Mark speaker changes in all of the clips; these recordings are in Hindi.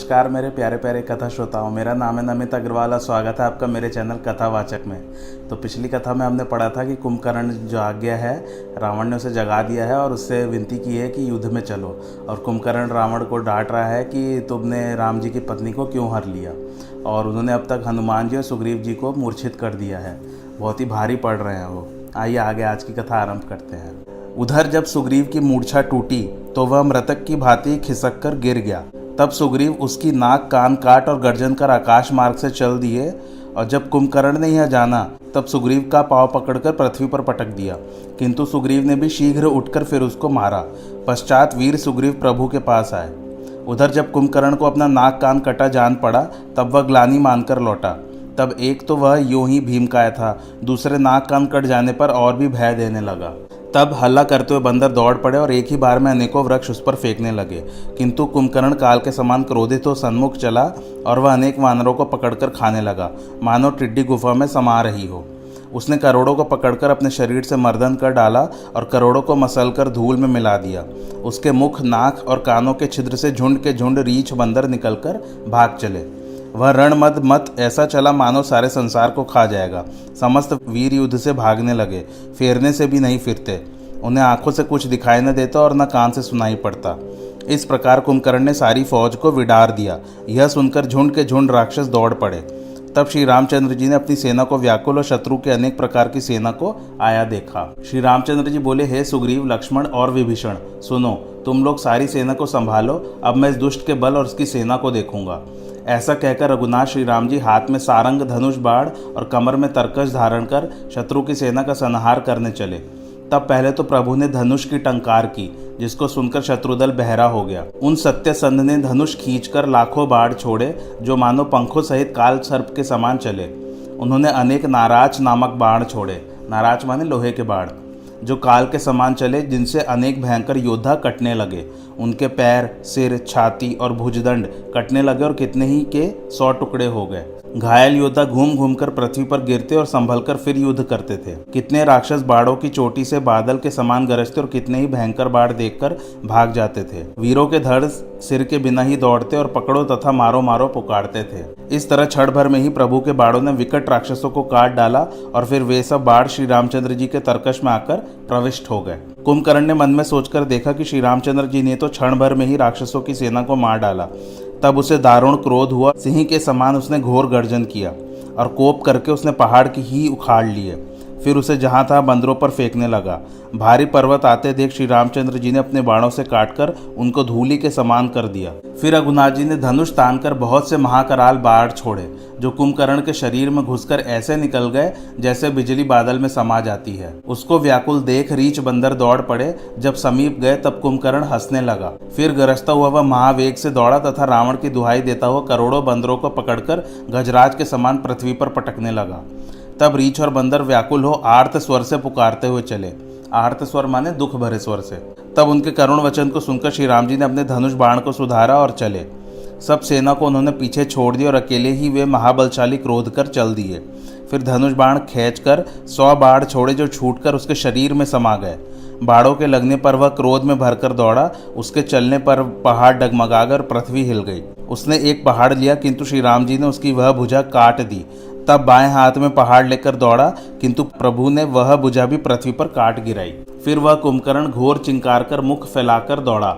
Speaker 1: नमस्कार, मेरे प्यारे प्यारे कथा श्रोताओं, मेरा नाम है नमित अग्रवाल और स्वागत है आपका मेरे चैनल कथावाचक में। तो पिछली कथा में हमने पढ़ा था कि कुंभकर्ण जो आ गया है, रावण ने उसे जगा दिया है और उससे विनती की है कि युद्ध में चलो। और कुंभकर्ण रावण को डांट रहा है कि तुमने राम जी की पत्नी को क्यों हर लिया? और उन्होंने अब तक हनुमान जी और सुग्रीव जी को मूर्छित कर दिया है। बहुत ही भारी पड़ रहे हैं वो। आइए आगे आज की कथा आरंभ करते हैं। उधर जब सुग्रीव की मूर्छा टूटी तो वह मृतक की भांति खिसक कर गिर गया। तब सुग्रीव उसकी नाक, कान काट और गर्जन कर आकाश मार्ग से चल दिए और जब कुंभकर्ण ने यह जाना, तब सुग्रीव का पाव पकड़कर पृथ्वी पर पटक दिया। किंतु सुग्रीव ने भी शीघ्र उठकर फिर उसको मारा। पश्चात वीर सुग्रीव प्रभु के पास आए। उधर जब कुंभकर्ण को अपना नाक, कान कटा जान पड़ा, तब वह ग्लानी मानकर लौटा। तब एक तो वह यूँ ही भीम भीमकाय था, दूसरे नाक, कान कट जाने पर और भी भय देने लगा। तब हल्ला करते हुए बंदर दौड़ पड़े और एक ही बार में अनेकों वृक्ष उस पर फेंकने लगे। किंतु कुंभकर्ण काल के समान क्रोधित हो सन्मुख चला और वह अनेक वानरों को पकड़कर खाने लगा। मानो टिड्डी गुफा में समा रही हो। उसने करोड़ों को पकड़कर अपने शरीर से मर्दन कर डाला और करोड़ों को मसलकर धूल में मिला दिया। उसके मुख, नाक और कानों के छिद्र से झुंड के झुंड रीछ बंदर निकलकर भाग चले। वह रणमद मत ऐसा चला मानो सारे संसार को खा जाएगा। समस्त वीर युद्ध से भागने लगे, फेरने से भी नहीं फिरते। उन्हें आँखों से कुछ दिखाई न देता और न कान से सुनाई पड़ता। इस प्रकार कुंभकर्ण ने सारी फौज को विडार दिया। यह सुनकर झुंड के झुंड राक्षस दौड़ पड़े। तब श्री रामचंद्र जी ने अपनी सेना को व्याकुल और शत्रु के अनेक प्रकार की सेना को आया देखा। श्री रामचंद्र जी बोले, हे सुग्रीव, लक्ष्मण और विभीषण, सुनो, तुम लोग सारी सेना को संभालो। अब मैं इस दुष्ट के बल और उसकी सेना को देखूँगा। ऐसा कहकर रघुनाथ श्री राम जी हाथ में सारंग, धनुष बाढ़ और कमर में तरकश धारण कर शत्रु की सेना का संहार करने चले। तब पहले तो प्रभु ने धनुष की टंकार की, जिसको सुनकर शत्रुदल बहरा हो गया। उन सत्य संध ने धनुष खींचकर लाखों बाढ़ छोड़े, जो मानो पंखों सहित काल सर्प के समान चले। उन्होंने अनेक नाराज़ नामक बाण छोड़े। नाराज़ माने लोहे के बाढ़ जो काल के समान चले, जिनसे अनेक भयंकर योद्धा कटने लगे। उनके पैर, सिर, छाती और भुजदंड कटने लगे और कितने ही के सौ टुकड़े हो गए। घायल योद्धा घूम घूम कर पृथ्वी पर गिरते और संभल कर फिर युद्ध करते थे। कितने राक्षस बाड़ों की चोटी से बादल के समान गरजते और कितने ही भयंकर बाढ़ देखकर भाग जाते थे। वीरों के धड़ सिर के बिना ही दौड़ते और पकड़ो तथा मारो मारो पुकारते थे। इस तरह क्षण भर में ही प्रभु के बाड़ों ने विकट राक्षसों को काट डाला और फिर वे सब बाढ़ श्री रामचंद्र जी के तर्कश में आकर प्रविष्ट हो गए। कुंभकर्ण ने मन में सोचकर देखा कि श्री रामचंद्र जी ने तो क्षण भर में ही राक्षसों की सेना को मार डाला। तब उसे दारुण क्रोध हुआ। सिंह के समान उसने घोर गर्जन किया और कोप करके उसने पहाड़ की ही उखाड़ लिए। फिर उसे जहाँ था बंदरों पर फेंकने लगा। भारी पर्वत आते देख श्री रामचंद्र जी ने अपने बाणों से काटकर उनको धूली के समान कर दिया। फिर रघुनाथ जी ने धनुष तानकर बहुत से महाकराल बाढ़ छोड़े, जो कुंभकर्ण के शरीर में घुसकर ऐसे निकल गए, जैसे बिजली बादल में समा जाती है। उसको व्याकुल देख रीच बंदर दौड़ पड़े। जब समीप गए, तब कुंभकर्ण हंसने लगा। फिर गरजता हुआ वह महावेग से दौड़ा तथा रावण की दुहाई देता हुआ करोड़ों बंदरों को पकड़कर गजराज के समान पृथ्वी पर पटकने लगा। तब रीछ और बंदर व्याकुल हो आर्त स्वर से पुकारते हुए चले। आर्त स्वर माने दुख भरे स्वर से। तब उनके करुण वचन को सुनकर श्री राम जी ने अपने धनुष बाण को सुधारा और चले। सब सेना को उन्होंने पीछे छोड़ दिया और अकेले ही वे महाबलशाली क्रोध कर चल दिए। फिर धनुष बाण खींच कर सौ बाढ़ छोड़े जो छूट कर उसके शरीर में समा गए। बाड़ों के लगने पर वह क्रोध में भरकर दौड़ा। उसके चलने पर पहाड़ डगमगाकर पृथ्वी हिल गई। उसने एक पहाड़ लिया, किंतु श्री राम जी ने उसकी वह भुजा काट दी। तब बाएँ हाथ में पहाड़ लेकर दौड़ा, किंतु प्रभु ने वह बुझा भी पृथ्वी पर काट गिराई। फिर वह कुंभकर्ण घोर चिंकार कर मुख फैलाकर दौड़ा।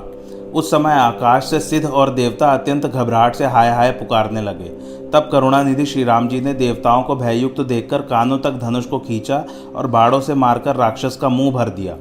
Speaker 1: उस समय आकाश से सिद्ध और देवता अत्यंत घबराहट से हाय हाय पुकारने लगे। तब करुणानिधि श्री राम जी ने देवताओं को भययुक्त देखकर कानों तक धनुष को खींचा और बाड़ों से मारकर राक्षस का मुँह भर दिया।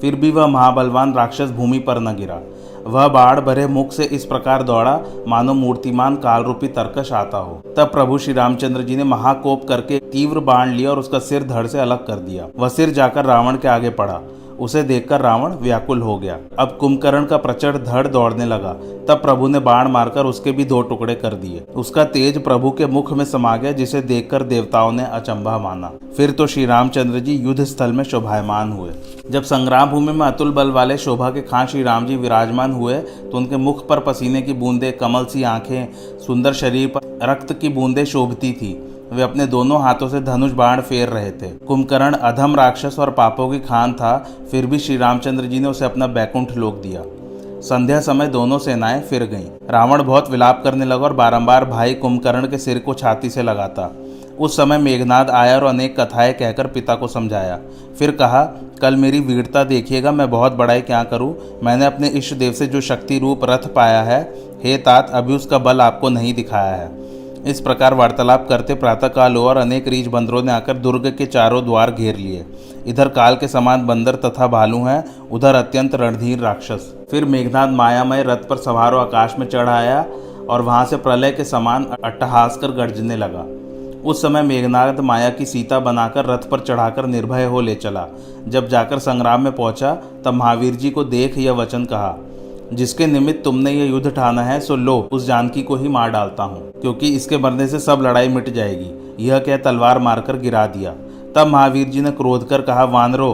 Speaker 1: फिर भी वह महाबलवान राक्षस भूमि पर न गिरा। वह बाढ़ भरे मुख से इस प्रकार दौड़ा, मानो मूर्तिमान काल रूपी तर्कश आता हो। तब प्रभु श्री रामचंद्र जी ने महाकोप करके तीव्र बाण लिया और उसका सिर धड़ से अलग कर दिया। वह सिर जाकर रावण के आगे पड़ा। उसे देखकर रावण व्याकुल हो गया। अब कुंभकर्ण का प्रचंड धड़ दौड़ने लगा। तब प्रभु ने बाण मारकर उसके भी दो टुकड़े कर दिए। उसका तेज प्रभु के मुख में समा गया, जिसे देखकर देवताओं ने अचंभा माना। फिर तो श्री रामचंद्र जी युद्ध स्थल में शोभायमान हुए। जब संग्राम भूमि में अतुल बल वाले शोभा के खां श्री राम जी विराजमान हुए तो उनके मुख पर पसीने की बूंदे, कमल सी आँखें, सुंदर शरीर पर रक्त की बूंदे शोभती थी। वे अपने दोनों हाथों से धनुष बाण फेर रहे थे। कुंभकर्ण अधम राक्षस और पापों की खान था, फिर भी श्री रामचंद्र जी ने उसे अपना बैकुंठ लोक दिया। संध्या समय दोनों सेनाएँ फिर गईं। रावण बहुत विलाप करने लगा और बारंबार भाई कुंभकर्ण के सिर को छाती से लगाता। उस समय मेघनाद आया और अनेक कथाएँ कहकर पिता को समझाया। फिर कहा, कल मेरी वीरता देखिएगा, मैं बहुत बड़ाई क्या करूँ? मैंने अपने इष्ट देव से जो शक्ति रूप रथ पाया है, हे तात, अभी उसका बल आपको नहीं दिखाया है। इस प्रकार वार्तालाप करते प्रातःकाल और अनेक रीछ बंदरों ने आकर दुर्ग के चारों द्वार घेर लिए। इधर काल के समान बंदर तथा भालू हैं, उधर अत्यंत रणधीर राक्षस। फिर मेघनाथ मायामय रथ पर सवारों आकाश में चढ़ आया और वहाँ से प्रलय के समान अट्टहास कर गर्जने लगा। उस समय मेघनाथ माया की सीता बनाकर रथ पर चढ़ाकर निर्भय हो ले चला। जब जाकर संग्राम में पहुँचा, तब महावीर जी को देख यह वचन कहा जिसके निमित्त तुमने ये युद्ध ठाना है, सो लो, उस जानकी को ही मार डालता हूँ, क्योंकि इसके मरने से सब लड़ाई मिट जाएगी। यह कह तलवार मारकर गिरा दिया। तब महावीर जी ने क्रोध कर कहा, वानरो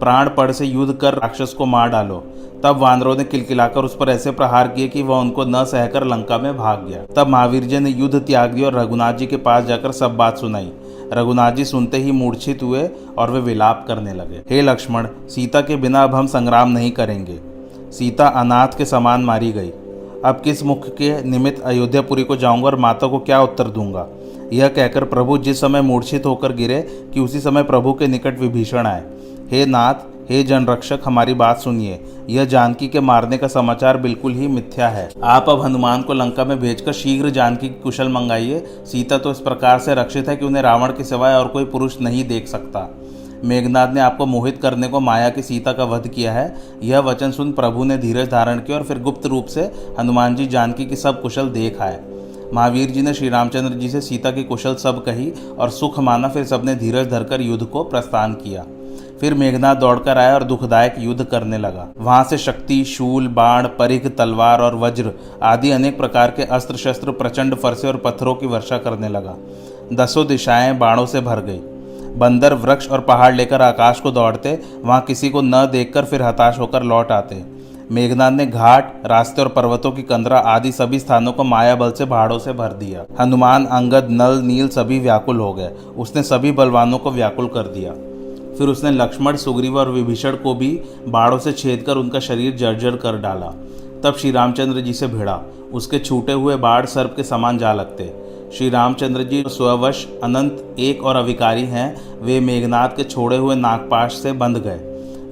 Speaker 1: प्राण पड़ से युद्ध कर राक्षस को मार डालो। तब वानरों ने किलकिलाकर उस पर ऐसे प्रहार किए कि वह उनको न सहकर लंका में भाग गया। तब महावीर जी ने युद्ध त्याग दिया और रघुनाथ जी के पास जाकर सब बात सुनाई। रघुनाथ जी सुनते ही मूर्छित हुए और वे विलाप करने लगे। हे लक्ष्मण, सीता के बिना अब हम संग्राम नहीं करेंगे। सीता अनाथ के समान मारी गई। अब किस मुख के निमित्त अयोध्यापुरी को जाऊँगा और माता को क्या उत्तर दूँगा? यह कहकर प्रभु जिस समय मूर्छित होकर गिरे, कि उसी समय प्रभु के निकट विभीषण आए। हे नाथ, हे जनरक्षक, हमारी बात सुनिए। यह जानकी के मारने का समाचार बिल्कुल ही मिथ्या है। आप अब हनुमान को लंका में भेजकर शीघ्र जानकी की कुशल मंगाइए। सीता तो इस प्रकार से रक्षित है कि उन्हें रावण के सिवाय और कोई पुरुष नहीं देख सकता। मेघनाथ ने आपको मोहित करने को माया की सीता का वध किया है। यह वचन सुन प्रभु ने धीरज धारण किया और फिर गुप्त रूप से हनुमान जी जानकी की सब कुशल देख आए। महावीर जी ने श्री रामचंद्र जी से सीता की कुशल सब कही और सुख माना, फिर सबने धीरज धरकर युद्ध को प्रस्थान किया। फिर मेघनाथ दौड़कर आया और दुखदायक युद्ध करने लगा। वहाँ से शक्ति, शूल, बाण, परिघ, तलवार और वज्र आदि अनेक प्रकार के अस्त्र शस्त्र प्रचंड फरसे और पत्थरों की वर्षा करने लगा। दसों दिशाएँ बाणों से भर गई। बंदर, वृक्ष और पहाड़ लेकर आकाश को दौड़ते, वहाँ किसी को न देखकर फिर हताश होकर लौट आते। मेघनाथ ने घाट, रास्ते और पर्वतों की कंदरा आदि सभी स्थानों को माया बल से पहाड़ों से भर दिया। हनुमान, अंगद, नल, नील सभी व्याकुल हो गए। उसने सभी बलवानों को व्याकुल कर दिया। फिर उसने लक्ष्मण, सुग्रीव और विभीषण को भी बाड़ों से छेद कर उनका शरीर जर्जर कर डाला। तब श्री रामचंद्र जी से भिड़ा। उसके छूटे हुए बाढ़ सर्प के समान जा लगते। श्री रामचंद्र जी स्ववश, अनंत एक और अविकारी हैं, वे मेघनाथ के छोड़े हुए नागपाश से बंध गए।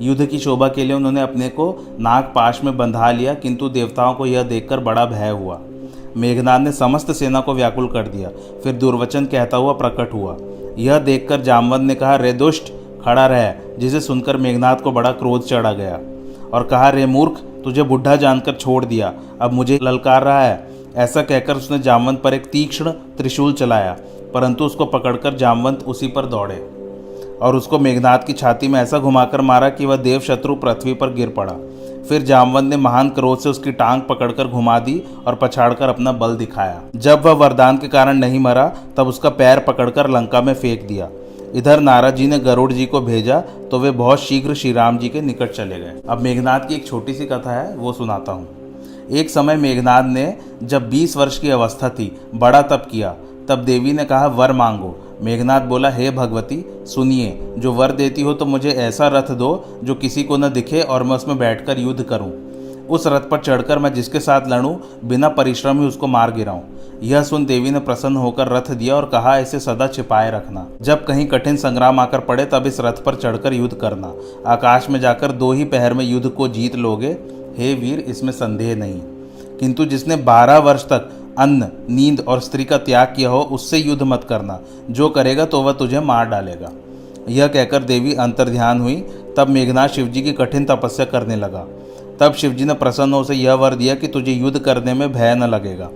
Speaker 1: युद्ध की शोभा के लिए उन्होंने अपने को नागपाश में बंधा लिया, किंतु देवताओं को यह देखकर बड़ा भय हुआ। मेघनाथ ने समस्त सेना को व्याकुल कर दिया, फिर दुर्वचन कहता हुआ प्रकट हुआ। यह देखकर जामवंत ने कहा, रे दुष्ट, खड़ा रह, जिसे सुनकर मेघनाथ को बड़ा क्रोध चढ़ा गया। और कहा, रे मूर्ख, तुझे बुढ़ा जानकर छोड़ दिया, अब मुझे ललकार रहा है। ऐसा कहकर उसने जामवंत पर एक तीक्ष्ण त्रिशूल चलाया, परंतु उसको पकड़कर जामवंत उसी पर दौड़े। और उसको मेघनाथ की छाती में ऐसा घुमाकर मारा कि वह देव शत्रु पृथ्वी पर गिर पड़ा। फिर जामवंत ने महान क्रोध से उसकी टांग पकड़कर घुमा दी और पछाड़कर अपना बल दिखाया। जब वह वरदान के कारण नहीं मरा, तब उसका पैर पकड़कर लंका में फेंक दिया। इधर नारद जी ने गरुड़ जी को भेजा तो वे बहुत शीघ्र श्री राम जी के निकट चले गए। अब मेघनाथ की एक छोटी सी कथा है, वो सुनाता हूँ। एक समय मेघनाथ ने जब 20 वर्ष की अवस्था थी, बड़ा तप किया। तब देवी ने कहा, वर मांगो। मेघनाथ बोला, हे भगवती, सुनिए, जो वर देती हो तो मुझे ऐसा रथ दो, जो किसी को न दिखे और मैं उसमें बैठकर युद्ध करूँ। उस रथ पर चढ़कर मैं जिसके साथ लड़ूं, बिना परिश्रम ही उसको मार गिराऊं। यह सुन देवी ने प्रसन्न होकर रथ दिया और कहा, इसे सदा छिपाए रखना। जब कहीं कठिन संग्राम आकर पड़े, तब इस रथ पर चढ़कर युद्ध करना। आकाश में जाकर दो ही पहर में युद्ध को जीत लोगे। हे वीर, इसमें संदेह नहीं। किंतु जिसने बारह वर्ष तक अन्न, नींद और स्त्री का त्याग किया हो, उससे युद्ध मत करना। जो करेगा तो वह तुझे मार डालेगा। यह कहकर देवी अंतर्ध्यान हुई। तब मेघनाथ शिवजी की कठिन तपस्या करने लगा। तब शिवजी ने प्रसन्न हो उसे यह वर दिया कि तुझे युद्ध करने में भय न लगेगा।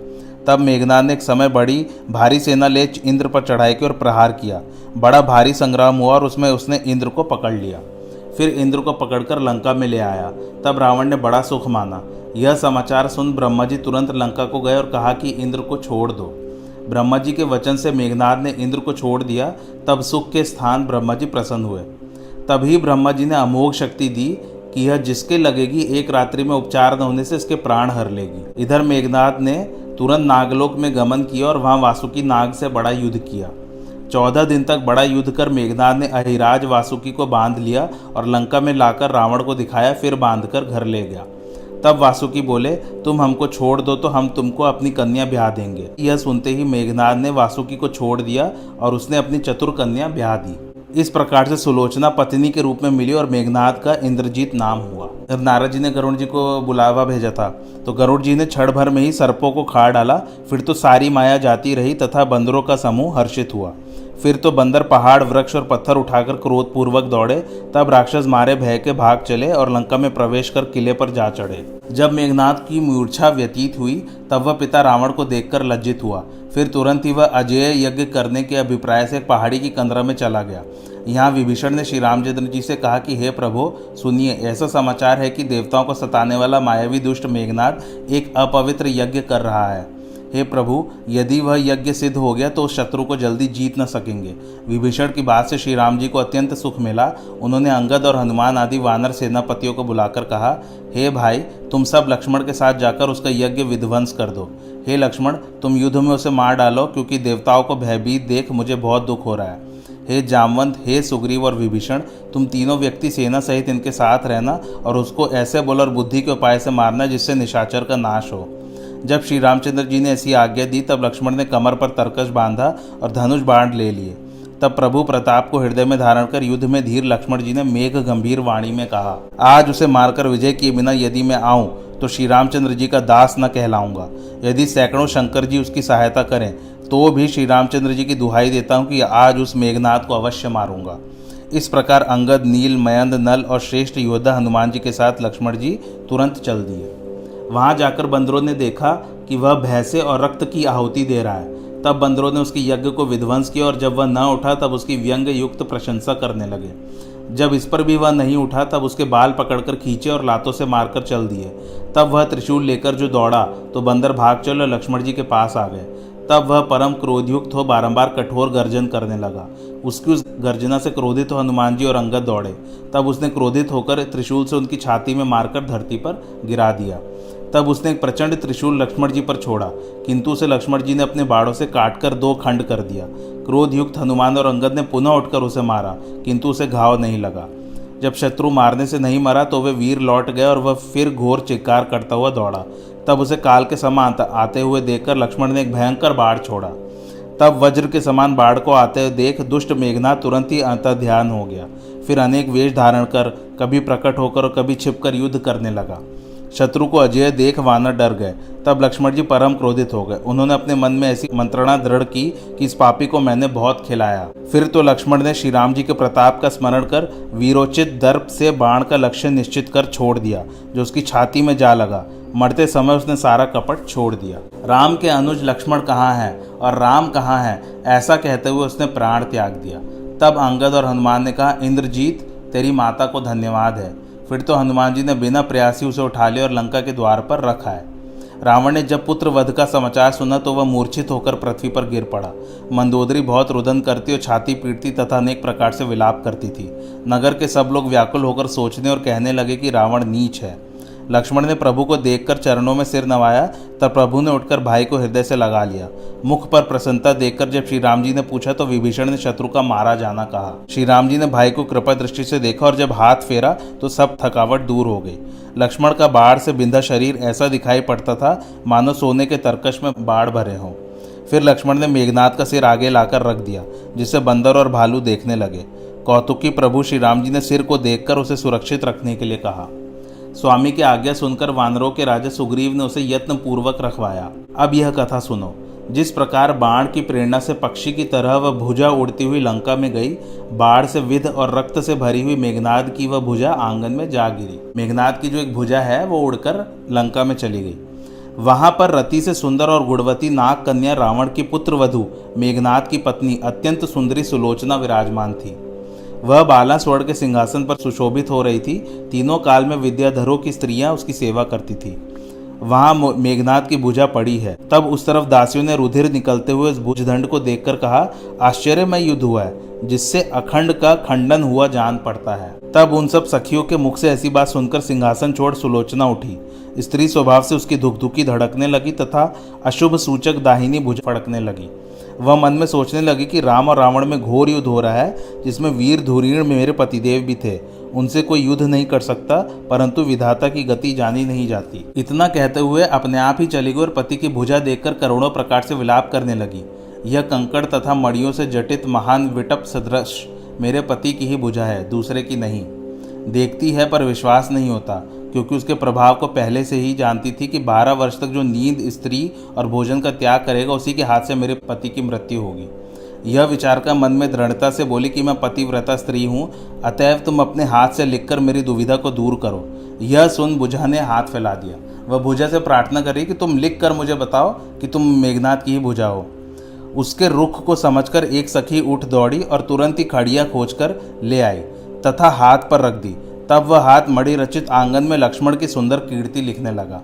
Speaker 1: तब मेघनाथ ने एक समय बड़ी भारी सेना ले इंद्र पर चढ़ाई की और प्रहार किया। बड़ा भारी संग्राम हुआ और उसमें उसने इंद्र को पकड़ लिया। फिर इंद्र को पकड़कर लंका में ले आया। तब रावण ने बड़ा सुख माना। यह समाचार सुन ब्रह्मा जी तुरंत लंका को गए और कहा कि, इंद्र को छोड़ दो। ब्रह्मा जी के वचन से मेघनाथ ने इंद्र को छोड़ दिया। तब सुख के स्थान ब्रह्मा जी प्रसन्न हुए। तभी ब्रह्मा जी ने अमोघ शक्ति दी कि यह जिसके लगेगी एक रात्रि में उपचार न होने से इसके प्राण हर लेगी। इधर मेघनाथ ने तुरंत नागलोक में गमन किया और वहाँ वासुकी नाग से बड़ा युद्ध किया। चौदह दिन तक बड़ा युद्ध कर मेघनाथ ने अहिराज वासुकी को बाँध लिया और लंका में लाकर रावण को दिखाया, फिर बांधकर घर ले गया। तब वासुकी बोले, तुम हमको छोड़ दो तो हम तुमको अपनी कन्या ब्याह देंगे। यह सुनते ही मेघनाथ ने वासुकी को छोड़ दिया और उसने अपनी चतुर कन्या ब्याह दी। इस प्रकार से सुलोचना पत्नी के रूप में मिली और मेघनाथ का इंद्रजीत नाम हुआ। जब नारद जी ने गरुड़ जी को बुलावा भेजा था तो गरुड़ जी ने क्षण भर में ही सर्पों को खा डाला, फिर तो सारी माया जाती रही तथा बंदरों का समूह हर्षित हुआ। फिर तो बंदर पहाड़, वृक्ष और पत्थर उठाकर क्रोधपूर्वक दौड़े। तब राक्षस मारे, भय के भाग चले और लंका में प्रवेश कर किले पर जा चढ़े। जब मेघनाथ की मूर्छा व्यतीत हुई, तब वह पिता रावण को देखकर लज्जित हुआ। फिर तुरंत ही वह अजय यज्ञ करने के अभिप्राय से पहाड़ी की कंदरा में चला गया। यहाँ विभीषण ने श्री रामचंद्र जी से कहा कि, हे प्रभु, सुनिए, ऐसा समाचार है कि देवताओं को सताने वाला मायावी दुष्ट मेघनाथ एक अपवित्र यज्ञ कर रहा है। हे प्रभु, यदि वह यज्ञ सिद्ध हो गया तो उस शत्रु को जल्दी जीत न सकेंगे। विभीषण की बात से श्री राम जी को अत्यंत सुख मिला। उन्होंने अंगद और हनुमान आदि वानर सेनापतियों को बुलाकर कहा, हे भाई, तुम सब लक्ष्मण के साथ जाकर उसका यज्ञ विध्वंस कर दो। हे लक्ष्मण, तुम युद्ध में उसे मार डालो, क्योंकि देवताओं को भयभीत देख मुझे बहुत दुख हो रहा है। हे जामवंत, हे सुग्रीव और विभीषण, तुम तीनों व्यक्ति सेना सहित इनके साथ रहना और उसको ऐसे बोल और बुद्धि के उपाय से मारना जिससे निशाचर का नाश हो। जब श्री रामचंद्र जी ने ऐसी आज्ञा दी, तब लक्ष्मण ने कमर पर तरकश बांधा और धनुष बाण ले लिए। तब प्रभु प्रताप को हृदय में धारण कर युद्ध में धीर लक्ष्मण जी ने मेघ गंभीर वाणी में कहा, आज उसे मारकर विजय किए बिना यदि मैं आऊँ तो श्री रामचंद्र जी का दास न कहलाऊँगा। यदि सैकड़ों शंकर जी उसकी सहायता करें तो भी श्री रामचंद्र जी की दुहाई देता हूँ कि आज उस मेघनाथ को अवश्य मारूँगा। इस प्रकार अंगद, नील, मयंद, नल और श्रेष्ठ योद्धा हनुमान जी के साथ लक्ष्मण जी तुरंत चल दिए। वहाँ जाकर बंदरों ने देखा कि वह भैंसे और रक्त की आहुति दे रहा है। तब बंदरों ने उसके यज्ञ को विध्वंस किया और जब वह न उठा, तब उसकी व्यंग युक्त प्रशंसा करने लगे। जब इस पर भी वह नहीं उठा, तब उसके बाल पकड़कर खींचे और लातों से मारकर चल दिए। तब वह त्रिशूल लेकर जो दौड़ा तो बंदर भाग चले और लक्ष्मण जी के पास आ गए। तब वह परम क्रोधयुक्त हो बारंबार कठोर गर्जन करने लगा। उसकी उस गर्जना से क्रोधित हो हनुमान जी और अंगद दौड़े। तब उसने क्रोधित होकर त्रिशूल से उनकी छाती में मारकर धरती पर गिरा दिया। तब उसने एक प्रचंड त्रिशूल लक्ष्मण जी पर छोड़ा। किंतु उसे लक्ष्मण जी ने अपने बाड़ों से काटकर दो खंड कर दिया। क्रोधयुक्त हनुमान और अंगद ने पुनः उठकर उसे मारा, किंतु उसे घाव नहीं लगा। जब शत्रु मारने से नहीं मरा तो वे वीर लौट गए और वह फिर घोर चिकार करता हुआ दौड़ा। तब उसे काल के समान आते हुए देखकर लक्ष्मण ने एक भयंकर बाढ़ छोड़ा। तब वज्र के समान बाढ़ को आते हुए देख दुष्ट मेघना तुरंत ही अंत ध्यान हो गया। फिर अनेक वेश धारण कर, कभी प्रकट होकर और कभी छिपकर युद्ध करने लगा। शत्रु को अजय देख वानर डर गए। तब लक्ष्मण जी परम क्रोधित हो गए। उन्होंने अपने मन में ऐसी मंत्रणा दृढ़ की कि इस पापी को मैंने बहुत खिलाया। फिर तो लक्ष्मण ने श्री राम जी के प्रताप का स्मरण कर वीरोचित दर्प से बाण का लक्ष्य निश्चित कर छोड़ दिया, जो उसकी छाती में जा लगा। मरते समय उसने सारा कपट छोड़ दिया। राम के अनुज लक्ष्मण कहाँ है? और राम कहाँ है? ऐसा कहते हुए उसने प्राण त्याग दिया। तब अंगद और हनुमान ने कहा, इंद्रजीत, तेरी माता को धन्यवाद है। फिर तो हनुमान जी ने बिना प्रयास ही उसे उठा लिया और लंका के द्वार पर रखा है। रावण ने जब पुत्र वध का समाचार सुना तो वह मूर्छित होकर पृथ्वी पर गिर पड़ा। मंदोदरी बहुत रुदन करती और छाती पीटती तथा अनेक प्रकार से विलाप करती थी। नगर के सब लोग व्याकुल होकर सोचने और कहने लगे कि रावण नीच है। लक्ष्मण ने प्रभु को देखकर चरणों में सिर नवाया, तब प्रभु ने उठकर भाई को हृदय से लगा लिया। मुख पर प्रसन्नता देखकर जब श्री राम जी ने पूछा तो विभीषण ने शत्रु का मारा जाना कहा। श्री राम जी ने भाई को कृपा दृष्टि से देखा और जब हाथ फेरा तो सब थकावट दूर हो गई। लक्ष्मण का बाढ़ से बिंधा शरीर ऐसा दिखाई पड़ता था, मानो सोने के तरकश में बाढ़ भरे हों। फिर लक्ष्मण ने मेघनाथ का सिर आगे लाकर रख दिया, जिससे बंदर और भालू देखने लगे। कौतुकी प्रभु श्री राम जी ने सिर को देखकर उसे सुरक्षित रखने के लिए कहा। स्वामी की आज्ञा सुनकर वानरों के राजा सुग्रीव ने उसे यत्न पूर्वक रखवाया। अब यह कथा सुनो। जिस प्रकार बाण की प्रेरणा से पक्षी की तरह वह भुजा उड़ती हुई लंका में गई, बाढ़ से विध और रक्त से भरी हुई मेघनाद की वह भुजा आँगन में जा गिरी। मेघनाद की जो एक भुजा है, वो उड़कर लंका में चली गई। वहाँ पर रति से सुंदर और गुणवती नाग कन्या रावण की पुत्र वधु मेघनाथ की पत्नी अत्यंत सुंदरी सुलोचना विराजमान थी। वह बाला स्वर्ण के सिंहासन पर सुशोभित हो रही थी। तीनों काल में विद्याधरों की स्त्रियाँ उसकी सेवा करती थी। वहाँ मेघनाथ की भुजा पड़ी है। तब उस तरफ़ दासियों ने रुधिर निकलते हुए उस भुजदंड को देखकर कहा, आश्चर्यमय युद्ध हुआ है, जिससे अखंड का खंडन हुआ जान पड़ता है। तब उन सब सखियों के मुख से ऐसी बात सुनकर सिंहासन छोड़ सुलोचना उठी। स्त्री स्वभाव से उसकी धुकधुकी धड़कने लगी तथा अशुभ सूचक दाहिनी भुज फड़कने लगी। वह मन में सोचने लगी कि राम और रावण में घोर युद्ध हो रहा है, जिसमें वीर धुरीण मेरे पतिदेव भी थे। उनसे कोई युद्ध नहीं कर सकता, परंतु विधाता की गति जानी नहीं जाती। इतना कहते हुए अपने आप ही चली गई और पति की भुजा देखकर करोड़ों प्रकार से विलाप करने लगी। यह कंकड़ तथा मड़ियों से जटित महान विटप सदृश मेरे पति की ही भुजा है, दूसरे की नहीं। देखती है पर विश्वास नहीं होता। क्योंकि उसके प्रभाव को पहले से ही जानती थी कि बारह वर्ष तक जो नींद स्त्री और भोजन का त्याग करेगा, उसी के हाथ से मेरे पति की मृत्यु होगी। यह विचार का मन में दृढ़ता से बोली कि मैं पतिव्रता स्त्री हूँ, अतएव तुम अपने हाथ से लिखकर मेरी दुविधा को दूर करो। यह सुन बुझा ने हाथ फैला दिया। वह भुजा से प्रार्थना करी कि तुम लिख कर मुझे बताओ कि तुम मेघनाथ की ही भुजा हो। उसके रुख को समझकर एक सखी उठ दौड़ी और तुरंत ही खड़िया खोजकर ले आई, तथा हाथ पर रख दी। तब वह हाथ मणि रचित आँगन में लक्ष्मण की सुंदर कीर्ति लिखने लगा।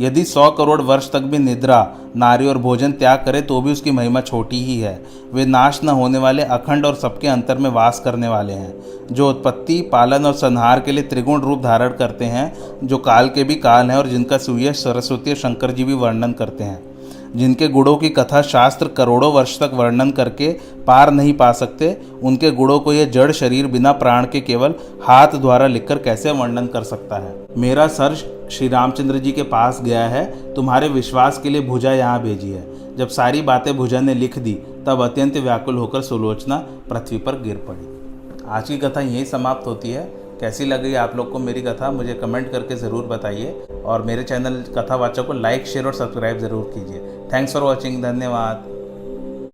Speaker 1: यदि सौ करोड़ वर्ष तक भी निद्रा, नारी और भोजन त्याग करे तो भी उसकी महिमा छोटी ही है। वे नाश न होने वाले अखंड और सबके अंतर में वास करने वाले हैं, जो उत्पत्ति, पालन और संहार के लिए त्रिगुण रूप धारण करते हैं, जो काल के भी काल हैं और जिनका सूर्य सरस्वती और शंकर जी भी वर्णन करते हैं। जिनके गुणों की कथा शास्त्र करोड़ों वर्ष तक वर्णन करके पार नहीं पा सकते, उनके गुणों को यह जड़ शरीर बिना प्राण के केवल हाथ द्वारा लिखकर कैसे वर्णन कर सकता है? मेरा सर श्री रामचंद्र जी के पास गया है, तुम्हारे विश्वास के लिए भुजा यहाँ भेजी है। जब सारी बातें भुजा ने लिख दी, तब अत्यंत व्याकुल होकर सुलोचना पृथ्वी पर गिर पड़ी। आज की कथा यही समाप्त होती है। कैसी लगी आप लोग को मेरी कथा, मुझे कमेंट करके ज़रूर बताइए। और मेरे चैनल कथावाचक को लाइक, शेयर और सब्सक्राइब ज़रूर कीजिए। थैंक्स फॉर वॉचिंग धन्यवाद.